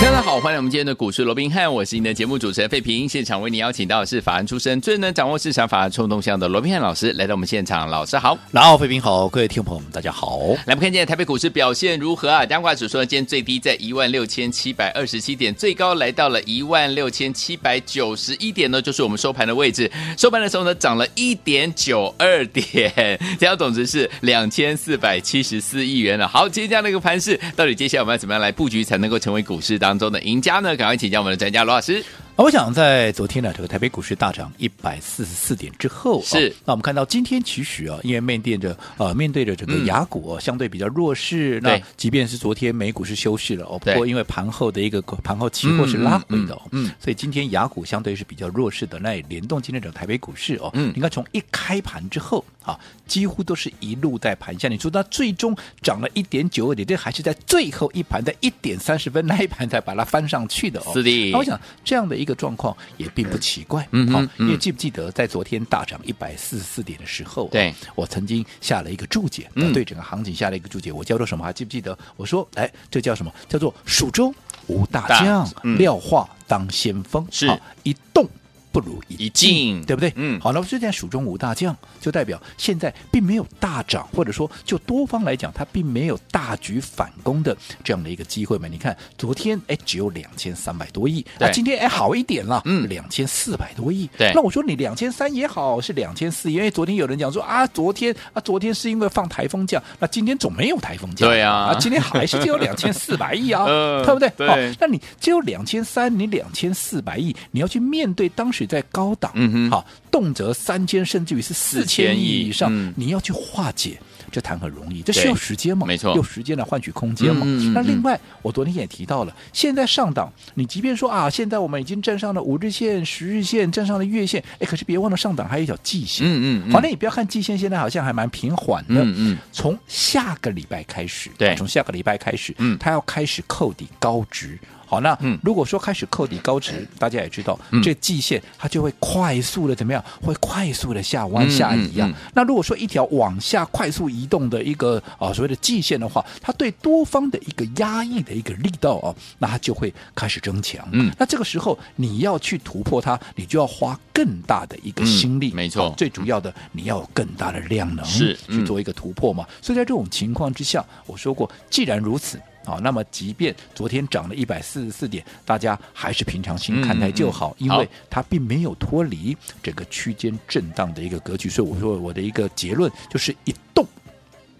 大家好，欢迎我们今天的股市罗宾汉，我是您的节目主持人费平。现场为您邀请到的是法案出身、最能掌握市场法案冲动向的罗宾汉老师来到我们现场。老师好，然后费平好，各位听众朋友们大家好。来，我们看今天台北股市表现如何啊？加权指数呢，今天最低在一万六千七百二十七点，最高来到了一万六千七百九十一点呢，就是我们收盘的位置。收盘的时候呢，涨了一点九二点，成交总值是两千四百七十四亿元了。好，接下来那个盘势，到底接下来我们要怎么样来布局才能够成为股市当中的赢家呢？赶快请教我们的专家罗老师。我想在昨天呢，这个台北股市大涨一百四十四点之后，是、哦、那我们看到今天其实啊，因为面对着呃面对着整个雅股、相对比较弱势，那即便是昨天美股是休市了哦，不过因为盘后的一个 盘后期货是拉回的、哦嗯，嗯，所以今天雅股相对是比较弱势的，那也联动今天整个台北股市哦，嗯，你看从一开盘之后啊，几乎都是一路在盘下，你说它最终涨了一点九二点，这还是在最后一盘在一点三十分那一盘才把它翻上去的哦，是的，那我想这样的一个。的状况也并不奇怪，嗯，好，因为记不记得在昨天大涨一百四十四点的时候，对，我曾经下了一个注解，嗯，对整个行情下了一个注解，我叫做什么？还记不记得？我说，哎，这叫什么？叫做蜀中无大将，廖化当先锋，是一动。不如一进，对不对？嗯，好，那么这件蜀中无大将，就代表现在并没有大涨，或者说就多方来讲，它并没有大举反攻的这样的一个机会嘛？你看昨天哎只有两千三百多亿，那今天哎好一点了，嗯，两千四百多亿。对，那我说你两千三也好，是两千四，因为昨天有人讲说啊，昨天啊昨天是因为放台风假，那今天总没有台风假，对啊，啊今天还是只有两千四百亿啊，呃、对不对？对，好，那你只有两千三，你两千四百亿，你要去面对当时。在高档，嗯哼，好，动辄三千甚至于是四千亿以上，嗯，你要去化解，这谈何容易？这需要时间嘛？没错，用时间来换取空间嘛。嗯，那另外，我昨天也提到了，现在上档，你即便说啊，现在我们已经站上了五日线、十日线，站上了月线，哎，可是别忘了上档还有一条季线。嗯嗯，反正你不要看季线，现在好像还蛮平缓的。嗯嗯，从下个礼拜开始，对，从下个礼拜开始，嗯，它要开始扣底高值。好，那如果说开始扣底高值，嗯、大家也知道，嗯、这季线它就会快速的怎么样？会快速的下弯下移啊。那如果说一条往下快速移动的一个啊所谓的季线的话，它对多方的一个压抑的一个力道啊，那它就会开始增强。嗯，那这个时候你要去突破它，你就要花更大的一个心力。嗯、没错，最主要的你要有更大的量能是去做一个突破嘛。嗯、所以在这种情况之下，我说过，既然如此。好，那么即便昨天涨了一百四十四点，大家还是平常心看待就好，嗯嗯、因为它并没有脱离整个区间震荡的一个格局。所以我说我的一个结论就是一动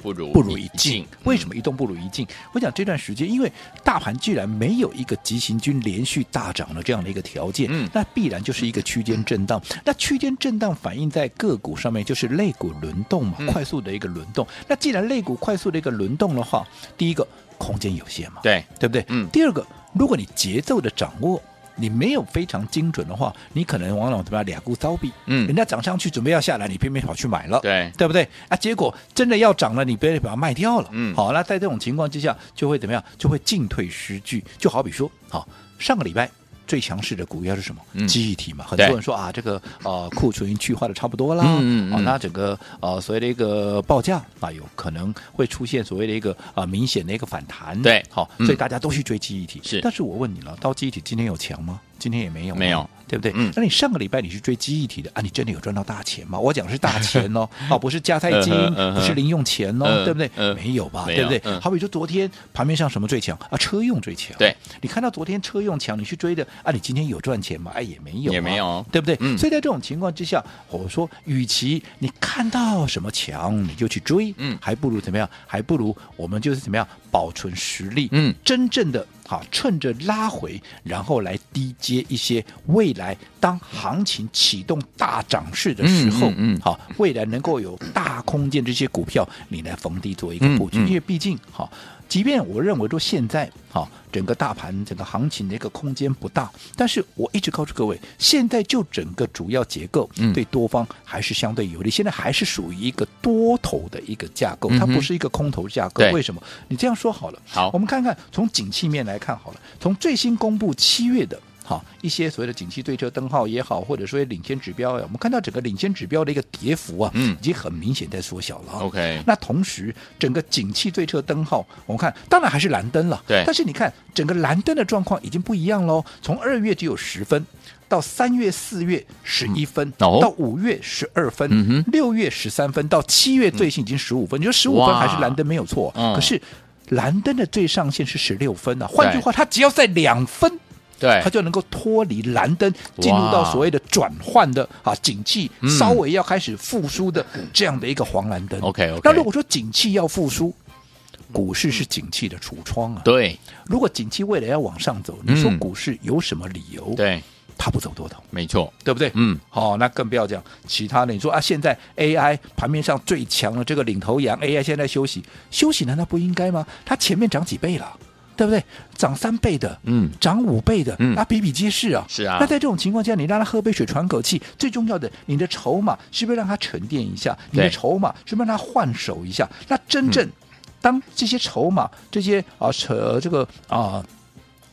不如不如一静。为什么一动不如一静？我讲这段时间，因为大盘既然没有一个急行军连续大涨的这样的一个条件，嗯、那必然就是一个区间震荡。那区间震荡反映在个股上面，就是类股轮动嘛，嗯、快速的一个轮动。那既然类股快速的一个轮动的话，第一个。空间有限嘛？对，对不对？嗯。第二个，如果你节奏的掌握，你没有非常精准的话，你可能往往怎么样？两股骚比。嗯。人家涨上去准备要下来，你偏偏跑去买了。对，对不对？啊，结果真的要涨了，你别把它卖掉了。嗯。好，那在这种情况之下，就会怎么样？就会进退失据。就好比说，好，上个礼拜。最强势的股票是什么？嗯、记忆体嘛，很多人说啊，这个呃库存去化的差不多啦，嗯嗯、啊，那整个呃所谓的一个报价啊，有可能会出现所谓的一个啊、呃、明显的一个反弹，对，好，所以大家都去追记忆体。是，但是我问你了，到记忆体今天有强吗？今天也没有，没有。对不对？嗯，那你上个礼拜你去追记忆体的啊？你真的有赚到大钱吗？我讲的是大钱哦，哦，不是加菜金，不是零用钱哦，对不对？没有吧？对不对？好比说昨天盘面上什么最强啊？车用最强。对，你看到昨天车用强，你去追的啊？你今天有赚钱吗？哎，也没有，也没有，对不对？所以在这种情况之下，我说，与其你看到什么强你就去追，嗯，还不如怎么样？还不如我们就是怎么样保存实力，嗯，真正的。好，趁着拉回，然后来低接一些未来当行情启动大涨势的时候，嗯，嗯好，未来能够有大空间这些股票，你来逢低做一个布局，因为毕竟，好，即便我认为说现在哈、哦、整个大盘整个行情的一个空间不大，但是我一直告诉各位，现在就整个主要结构对多方还是相对有利，嗯、现在还是属于一个多头的一个架构，它不是一个空头架构。嗯、为什么？你这样说好了，好，我们看看从景气面来看好了，从最新公布七月的。好，一些所谓的景气对车灯号也好，或者说领先指标，我们看到整个领先指标的一个跌幅啊，嗯，已经很明显在缩小了。OK，那同时整个景气对车灯号，我们看当然还是蓝灯了，对。但是你看整个蓝灯的状况已经不一样喽，从二月只有十分，到三月、四月十一分，嗯、到五月十二分，嗯、六月十三分，到七月最新已经十五分，嗯、你说十五分还是蓝灯没有错，嗯、可是蓝灯的最上限是十六分啊，换句话，它只要在两分。对，它就能够脱离蓝灯，进入到所谓的转换的啊景气稍微要开始复苏的这样的一个黄蓝灯。OK。那如果说景气要复苏，股市是景气的橱窗啊。对，如果景气未来要往上走，你说股市有什么理由？对，它不走多头，没错，对不对？嗯，好，那更不要讲其他的。你说啊，现在 AI 盘面上最强的这个领头羊，AI 现在休息，休息难道不应该吗？它前面涨几倍了？对不对？涨三倍的，嗯，涨五倍的，嗯，那比比皆是啊。是啊。那在这种情况下，你让他喝杯水喘口气，最重要的，你的筹码是不是让他沉淀一下？你的筹码是不是让他换手一下？那真正当这些筹码、这些啊扯这个啊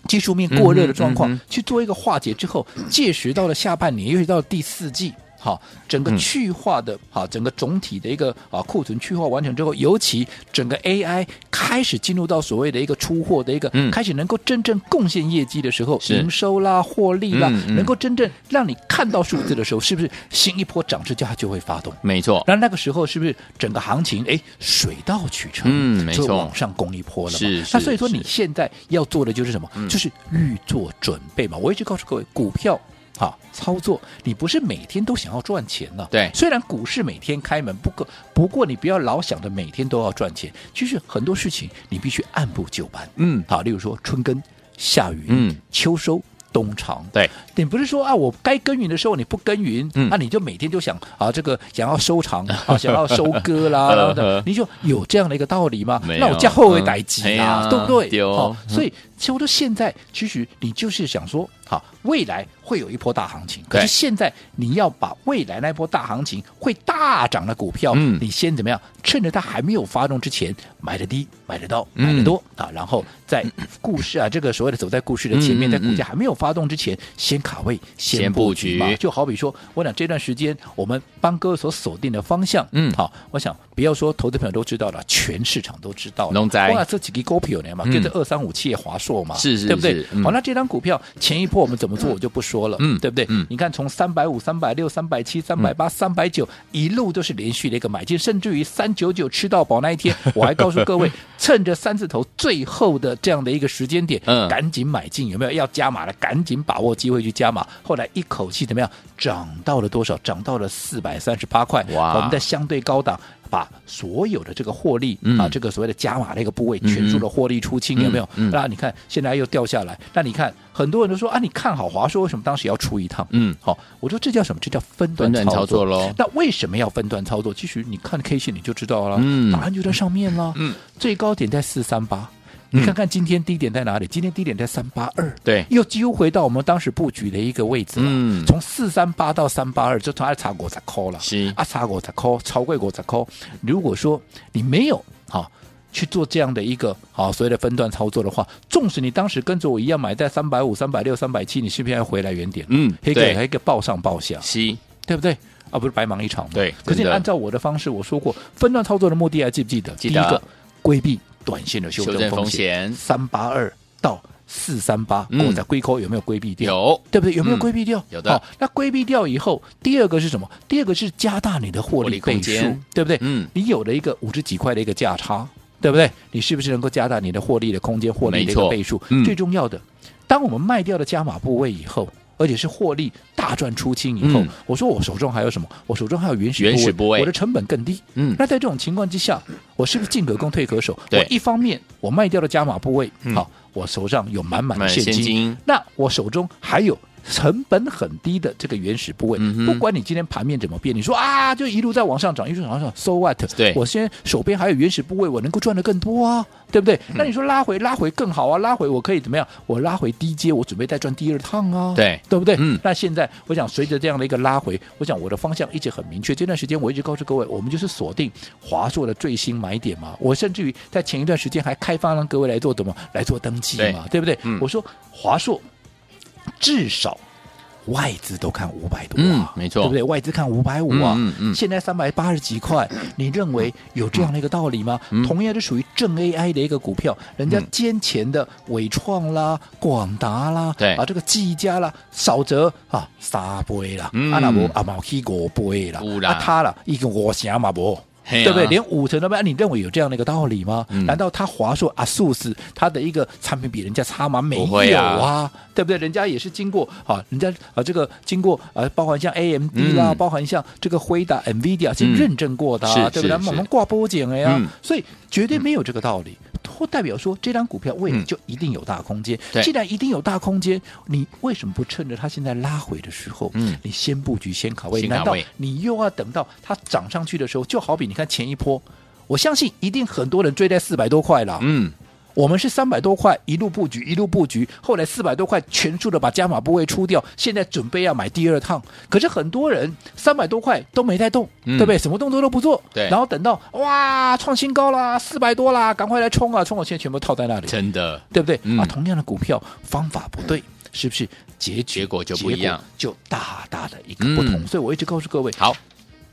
技术面过热的状况去做一个化解之后，届时到了下半年，尤其到了第四季。好，整个去化的，好，整个总体的一个啊库存去化完成之后，尤其整个 AI 开始进入到所谓的一个出货的一个，开始能够真正贡献业绩的时候，营收啦、获利啦，能够真正让你看到数字的时候，是不是新一波涨势价就会发动？没错。那那个时候是不是整个行情哎水到渠成？嗯，没错，就往上攻一波了嘛。是。那所以说你现在要做的就是什么？就是预做准备嘛。我一直告诉各位，股票。好。操作，你不是每天都想要赚钱了。对，虽然股市每天开门，不过不过你不要老想着每天都要赚钱，其实很多事情你必须按部就班。嗯，好，例如说春耕、夏耘、嗯，秋收。冬藏，对，你不是说啊，我该耕耘的时候你不耕耘，那、嗯。啊、你就每天就想啊，这个想要收藏 啊，想要收割啦，然后的，你就有这样的一个道理吗？那我叫后尾待机啊，对不对？好、哦，所以其实我说现在，其实你就是想说，好，未来会有一波大行情，可是现在你要把未来那波大行情会大涨的股票，嗯，你先怎么样？趁着它还没有发动之前，买的低，买的到，买的多、嗯、啊，然后在故事啊，这个所谓的走在故事的前面，嗯、在股价还没有发动之前，先卡位，先布局嘛。就好比说，我想这段时间我们帮哥所锁定的方向，嗯，好，我想不要说投资朋友都知道了，全市场都知道了。龙仔，哇，这几个股票呢嘛，跟着二三五七的华硕嘛，是是，对不对？嗯、好，那这张股票前一波我们怎么做，我就不说了，嗯，对不对？嗯，你看从三百五、三百六、三百七、三百八、三百九，一路都是连续的一个买进，甚至于三九九吃到饱。那一天，我还告诉各位，趁着三字头最后的这样的一个时间点，嗯，赶紧买进，有没有要加码的？赶紧把握机会去加码。后来一口气怎么样？涨到了多少？涨到了四百三十八块。哇！我们在相对高档。把所有的这个获利、嗯、啊，这个所谓的加码的一个部位，全数的获利出清，嗯、有没有？那、你看现在又掉下来，那你看很多人都说啊，你看好华硕，为什么当时要出一趟？嗯，好，我说这叫什么？这叫分段操作喽。那为什么要分段操作？其实你看 K 线你就知道了，嗯，答案就在上面了。嗯，最高点在四三八。你看看今天低点在哪里？今天低点在三八二，对，又几乎回到我们当时布局的一个位置了。嗯，从四三八到三八二，就从二差五十块了。是啊，差五十块，超过五十块。如果说你没有哈、啊、去做这样的一个啊所谓的分段操作的话，纵使你当时跟着我一样买在三百五、三百六、三百七，你是不是要回来原点？嗯，一个一个报上报下，是，对不对？啊，不是白忙一场吗？对。可是你按照我的方式，我说过分段操作的目的还记不记得？记得。第一个规避。短线的修正风险，三八二到四三八，我在龟壳有没有规避掉？有，对不对？有没有规避掉？有的。那规避掉以后，第二个是什么？第二个是加大你的获利倍数，对不对？嗯，你有了一个五十几块的一个价差，对不对？你是不是能够加大你的获利的空间、获利的一个倍数？最重要的，当我们卖掉了加码部位以后。而且是获利大赚出清以后，嗯、我说我手中还有什么？我手中还有原始原始部位，我的成本更低。嗯，那在这种情况之下，我是不是进可攻退可守？我一方面我卖掉了加码部位，嗯、好，我手上有满满的现金，那我手中还有成本很低的这个原始部位，嗯、不管你今天盘面怎么变，你说啊，就一路在往上涨，一路往上，so what？对，我现在手边还有原始部位，我能够赚的更多啊，对不对？嗯、那你说拉回拉回更好啊，拉回我可以怎么样？我拉回低阶，我准备再赚第二趟啊，对，对不对？嗯，那现在我想随着这样的一个拉回，我想我的方向一直很明确。这段时间我一直告诉各位，我们就是锁定华硕的最新买点嘛。我甚至于在前一段时间还开放让各位来做什么来做登记嘛，对，对不对？嗯、我说华硕至少。外资都看五百多啊，嗯，没错，对不对？外资看五百五啊，嗯嗯，嗯现在三百八十几块，你认为有这样的一个道理吗？嗯、同样是属于正 AI 的一个股票，人家先前的伟创啦、广达啦，对啊，这个技嘉啦，少则啊三倍啦，嗯、啊那无啊毛起五倍啦，啦啊他啦一个五成嘛无。对不对？连五成都没有，你认为有这样的一个道理吗？嗯、难道他华硕阿素斯他的一个产品比人家差吗？没有啊，啊对不对？人家也是经过啊，人家啊这个经过啊，包含像 AMD 啦，嗯、包含像这个辉达、NVIDIA 是认证过的、啊，嗯、对不对？我们挂波剪了呀，所以绝对没有这个道理。或代表说，这张股票未来就一定有大空间。嗯、既然一定有大空间，你为什么不趁着它现在拉回的时候，嗯，你先布局、先卡位？难道你又要等到它涨上去的时候？就好比你看前一波，我相信一定很多人追在四百多块了，嗯。我们是三百多块一路布局，一路布局，后来四百多块全数的把加码部位出掉，现在准备要买第二趟。可是很多人三百多块都没带动，嗯、对不对？什么动作都不做，对。然后等到哇创新高啦，四百多啦，赶快来冲啊冲！我现在全部套在那里，真的，对不对？嗯、啊，同样的股票方法不对，是不是结结果就不一样，就大大的一个不同。嗯、所以我一直告诉各位，好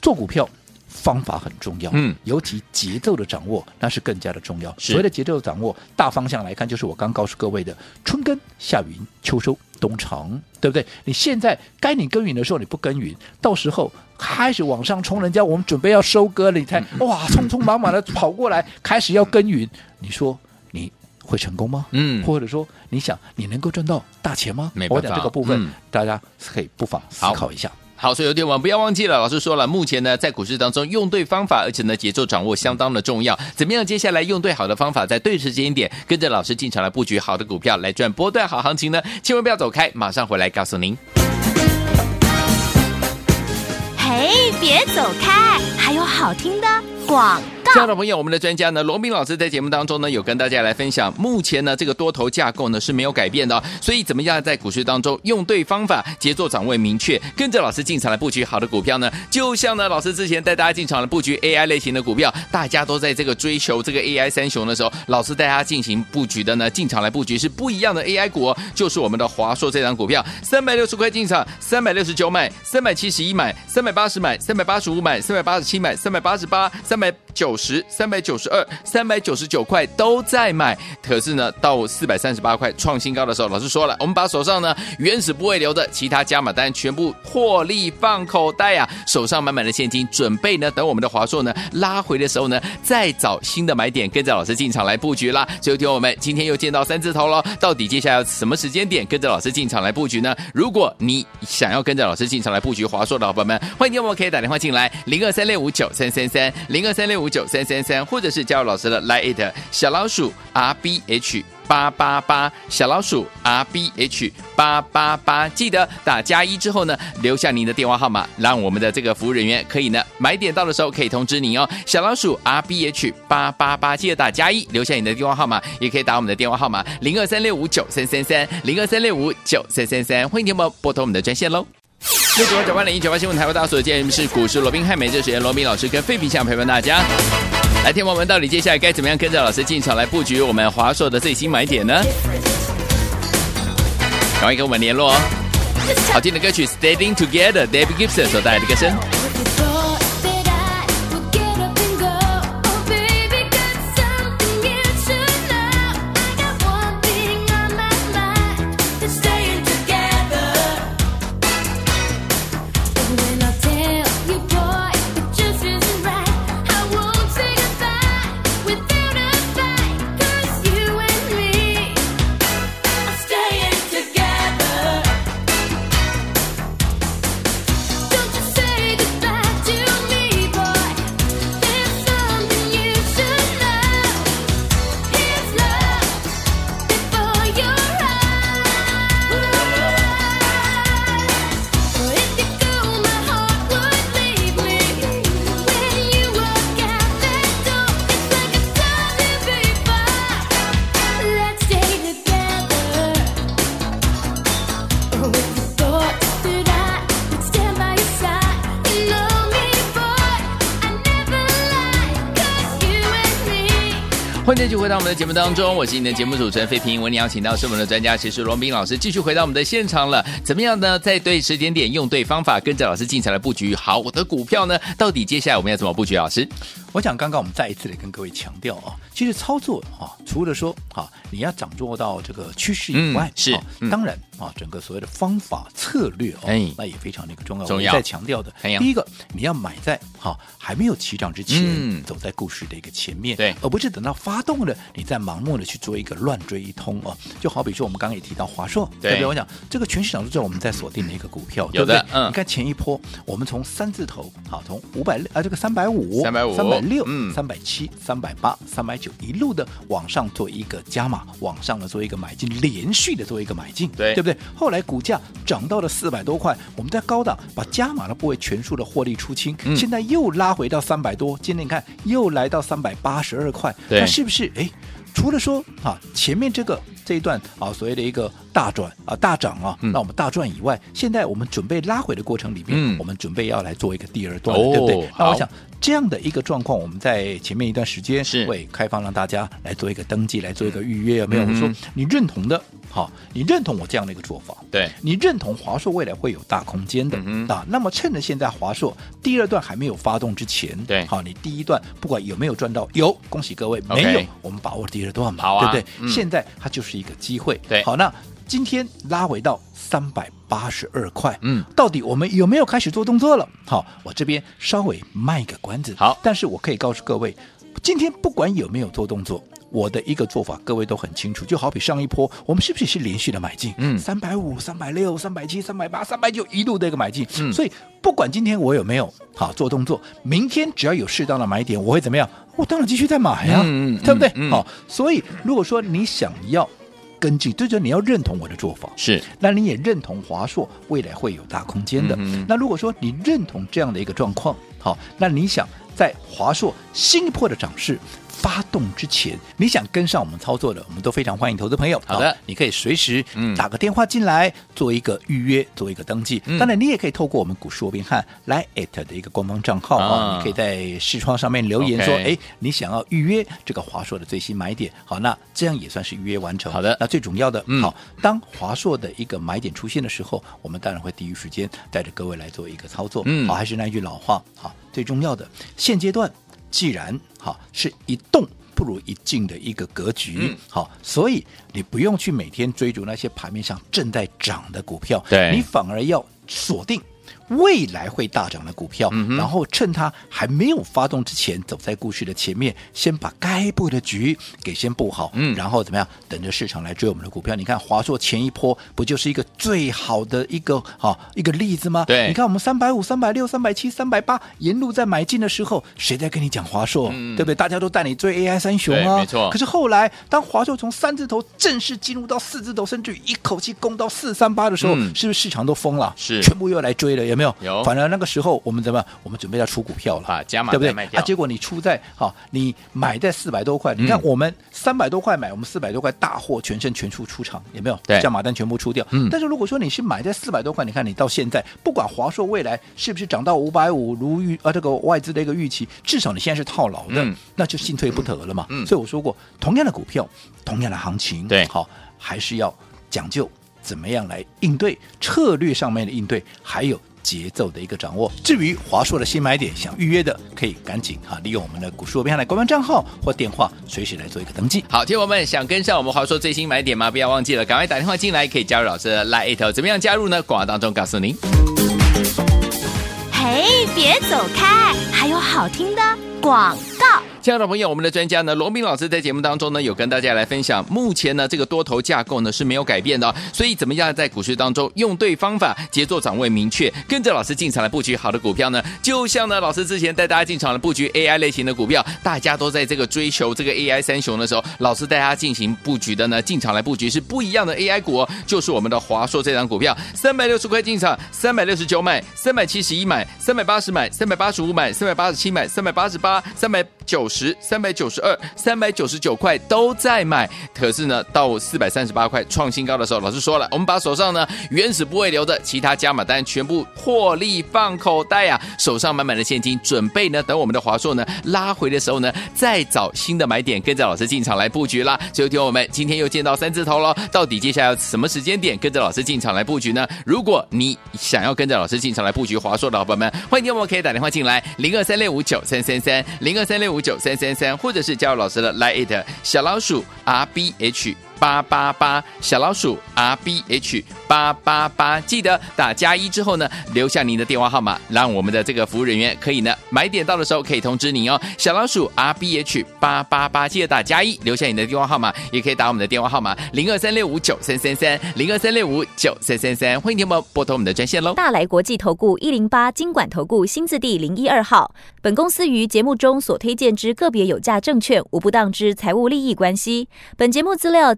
做股票。方法很重要，嗯，尤其节奏的掌握那是更加的重要。所谓的节奏的掌握，大方向来看，就是我刚告诉各位的：春耕、夏耘、秋收、冬藏，对不对？你现在该你耕耘的时候你不耕耘，到时候开始往上冲，人家我们准备要收割了，你才哇，匆匆忙忙的跑过来开始要耕耘，你说你会成功吗？嗯，或者说你想你能够赚到大钱吗？我讲这个部分，嗯、大家可以不妨思考一下。好，所以有点晚，不要忘记了。老师说了，目前呢，在股市当中用对方法，而且呢，节奏掌握相当的重要。怎么样？接下来用对好的方法，在对时间点，跟着老师进场来布局好的股票，来赚波段好行情呢？千万不要走开，马上回来告诉您。嘿，别走开，还有好听的广。亲爱的朋友，我们的专家呢，罗明老师在节目当中呢，有跟大家来分享，目前呢这个多头架构呢是没有改变的，所以怎么样在股市当中用对方法，节奏掌握明确，跟着老师进场来布局好的股票呢？就像呢老师之前带大家进场来布局 AI 类型的股票，大家都在这个追求这个 AI 三雄的时候，老师带大家进行布局的呢，进场来布局是不一样的 AI 股哦，就是我们的华硕这张股票，三百六十块进场，三百六十九买，三百七十一买，三百八十买，三百八十五买，三百八十七买，三百八十八，三百九十三百九十二、三百九十九块都在买，可是呢，到四百三十八块创新高的时候，老师说了，我们把手上呢原始部位留的，其他加码单全部获利放口袋啊，手上满满的现金，准备呢等我们的华硕呢拉回的时候呢，再找新的买点，跟着老师进场来布局啦。最后听我们今天又见到三字头了，到底接下来要什么时间点跟着老师进场来布局呢？如果你想要跟着老师进场来布局华硕的伙伴们，欢迎听我们可以打电话进来零二三六五九三三三零二三六五九三三三。或者是加入老师的 Line 小老鼠 R B H 八八八小老鼠 R B H 八八八，记得打加一之后呢，留下您的电话号码，让我们的这个服务人员可以呢买点到的时候可以通知您哦。小老鼠 R B H 八八八，记得打加一，留下你的电话号码，也可以打我们的电话号码零二三六五九三三三零二三六五九三三三，欢迎听众拨通我们的专线喽。六九二九八零一九八新闻台，为大家所见是股市罗宾汉美这时间，罗宾老师跟费平想陪伴大家。来，听我们到底接下来该怎么样跟着老师进场来布局我们华硕的最新买点呢？赶快跟我们联络哦！好听的歌曲《Staying Together》David Gibson 所带来的歌声。欢迎继续回到我们的节目当中，我是你的节目主持人费平。为你邀请到是我们的专家，其实龙斌老师继续回到我们的现场了。怎么样呢？在对时间点，用对方法，跟着老师进场来布局好我的股票呢？到底接下来我们要怎么布局？老师，我想刚刚我们再一次的跟各位强调啊，其实操作啊，除了说啊，你要掌握到这个趋势以外，嗯、是、嗯、当然啊，整个所谓的方法策略哦，哎、那也非常的一个重要。重要。我再强调的，第一个你要买在哈还没有起涨之前，嗯、走在故事的一个前面，对，而不是等到发。动了，你再盲目的去做一个乱追一通哦，就好比说我们刚刚也提到华硕，对不对？我讲这个全市场都知道我们在锁定的一个股票，有的，嗯，你看前一波我们从三字头，好，从五百啊这个三百五、三百五、三百六、嗯，三百七、三百八、三百九一路的往上做一个加码，往上的做一个买进，连续的做一个买进，对，对不对？后来股价涨到了四百多块，我们在高档把加码的部位全数的获利出清，嗯，现在又拉回到三百多，今天你看又来到三百八十二块，那。是不是？哎，除了说啊，前面这个这一段啊，所谓的一个大转啊、大涨啊，那、嗯、我们大赚以外，现在我们准备拉回的过程里面，嗯、我们准备要来做一个第二段，哦、对不对？那我想这样的一个状况，我们在前面一段时间是会开放让大家来做一个登记，来做一个预约，有没有？我、嗯、说你认同的。好，你认同我这样的一个做法？对，你认同华硕未来会有大空间的、嗯、啊？那么趁着现在华硕第二段还没有发动之前，对，好，你第一段不管有没有赚到，有，恭喜各位没有，我们把握第二段嘛，好啊，对不对？嗯、现在它就是一个机会。对，好，那今天拉回到三百八十二块，嗯，到底我们有没有开始做动作了？好，我这边稍微卖个关子。好，但是我可以告诉各位，今天不管有没有做动作。我的一个做法，各位都很清楚，就好比上一波，我们是不是也是连续的买进？嗯，三百五、三百六、三百七、三百八、三百九，一路的一个买进。嗯，所以不管今天我有没有好做动作，明天只要有适当的买点，我会怎么样？我当然继续再买呀、啊，嗯，对不对？嗯、好，所以如果说你想要跟进，就是你要认同我的做法，是，那你也认同华硕未来会有大空间的。嗯、那如果说你认同这样的一个状况，好，那你想在华硕新一波的涨势。发动之前，你想跟上我们操作的，我们都非常欢迎投资朋友。好的，好，你可以随时打个电话进来，做一个预约，做一个登记。嗯、当然，你也可以透过我们股市罗宾汉来 at 的一个官方账号啊，你可以在视窗上面留言说，哎，你想要预约这个华硕的最新买点。好，那这样也算是预约完成。好的，那最重要的，嗯、好，当华硕的一个买点出现的时候，我们当然会第一时间带着各位来做一个操作。嗯，好，还是那句老话，好，最重要的现阶段。既然好是一动不如一静的一个格局，嗯、好，所以你不用去每天追逐那些盘面上正在涨的股票，对，你反而要锁定。未来会大涨的股票，嗯、然后趁它还没有发动之前，走在故事的前面，先把该布的局给先布好，嗯，然后怎么样，等着市场来追我们的股票。你看华硕前一波不就是一个最好的一个好一个例子吗？对，你看我们三百五、三百六、三百七、三百八沿路在买进的时候，谁在跟你讲华硕？嗯、对不对？大家都带你追 AI 三雄啊，没错。可是后来当华硕从三字头正式进入到四字头，甚至于一口气攻到四三八的时候，嗯、是不是市场都疯了？是，全部又来追了。有没有？有，反而那个时候我们怎么样？我们准备要出股票了啊，加码对不对？啊，结果你出在好，你买在四百多块，嗯、你看我们三百多块买，我们四百多块大获全胜，全数出场，有没有？对，加码单全部出掉。嗯，但是如果说你是买在四百多块，你看你到现在，不管华硕未来是不是涨到五百五，如预啊这个外资的一个预期，至少你现在是套牢的，嗯、那就进退不得了嘛。嗯，所以我说过，同样的股票，同样的行情，对，好，还是要讲究怎么样来应对策略上面的应对，还有。节奏的一个掌握。至于华硕的新买点，想预约的可以赶紧哈，利用我们的股市罗宾汉的官方账号或电话，随时来做一个登记。好，听友们想跟上我们华硕最新买点吗？不要忘记了，赶快打电话进来，可以加入老师的 Line，怎么样加入呢？广告当中告诉您。嘿，别走开，还有好听的广告。亲爱的朋友，我们的专家呢，罗宾老师在节目当中呢，有跟大家来分享，目前呢这个多头架构呢是没有改变的，所以怎么样在股市当中用对方法，节奏掌握明确，跟着老师进场来布局好的股票呢？就像呢老师之前带大家进场来布局 AI 类型的股票，大家都在这个追求这个 AI 三雄的时候，老师带大家进行布局的呢，进场来布局是不一样的 AI 股，哦，就是我们的华硕这张股票，三百六十块进场，三百六十九买，三百七十一买，三百八十买，三百八十五买，三百八十七买，三百八十八，三百九十。三百九十二、三百九十九块都在买。可是呢，到四百三十八块创新高的时候，老师说了，我们把手上呢原始部位留的其他加码单全部获利放口袋啊，手上满满的现金，准备呢等我们的华硕呢拉回的时候呢，再找新的买点，跟着老师进场来布局啦。所以，听我们今天又见到三字头了，到底接下来要什么时间点跟着老师进场来布局呢？如果你想要跟着老师进场来布局华硕的伙伴们，欢迎听我们可以打电话进来零二三六五九三三三零二三六五九三三三，或者是加入老师的来，it 小老鼠 R B H。八八八小老鼠 R B H 八八八，记得打加一之后呢，留下您的电话号码，让我们的这个服务人员可以呢买点到的时候可以通知您哦。小老鼠 R B H 八八八，记得打加一，留下你的电话号码，也可以打我们的电话号码零二三六五九三三三零二三六五九三三三，欢迎听众拨通我们的专线喽。大来国际投顾一零八金管投顾新字第零一二号，本公司于节目中所推荐之个别有价证券无不当之财务利益关系，本节目资料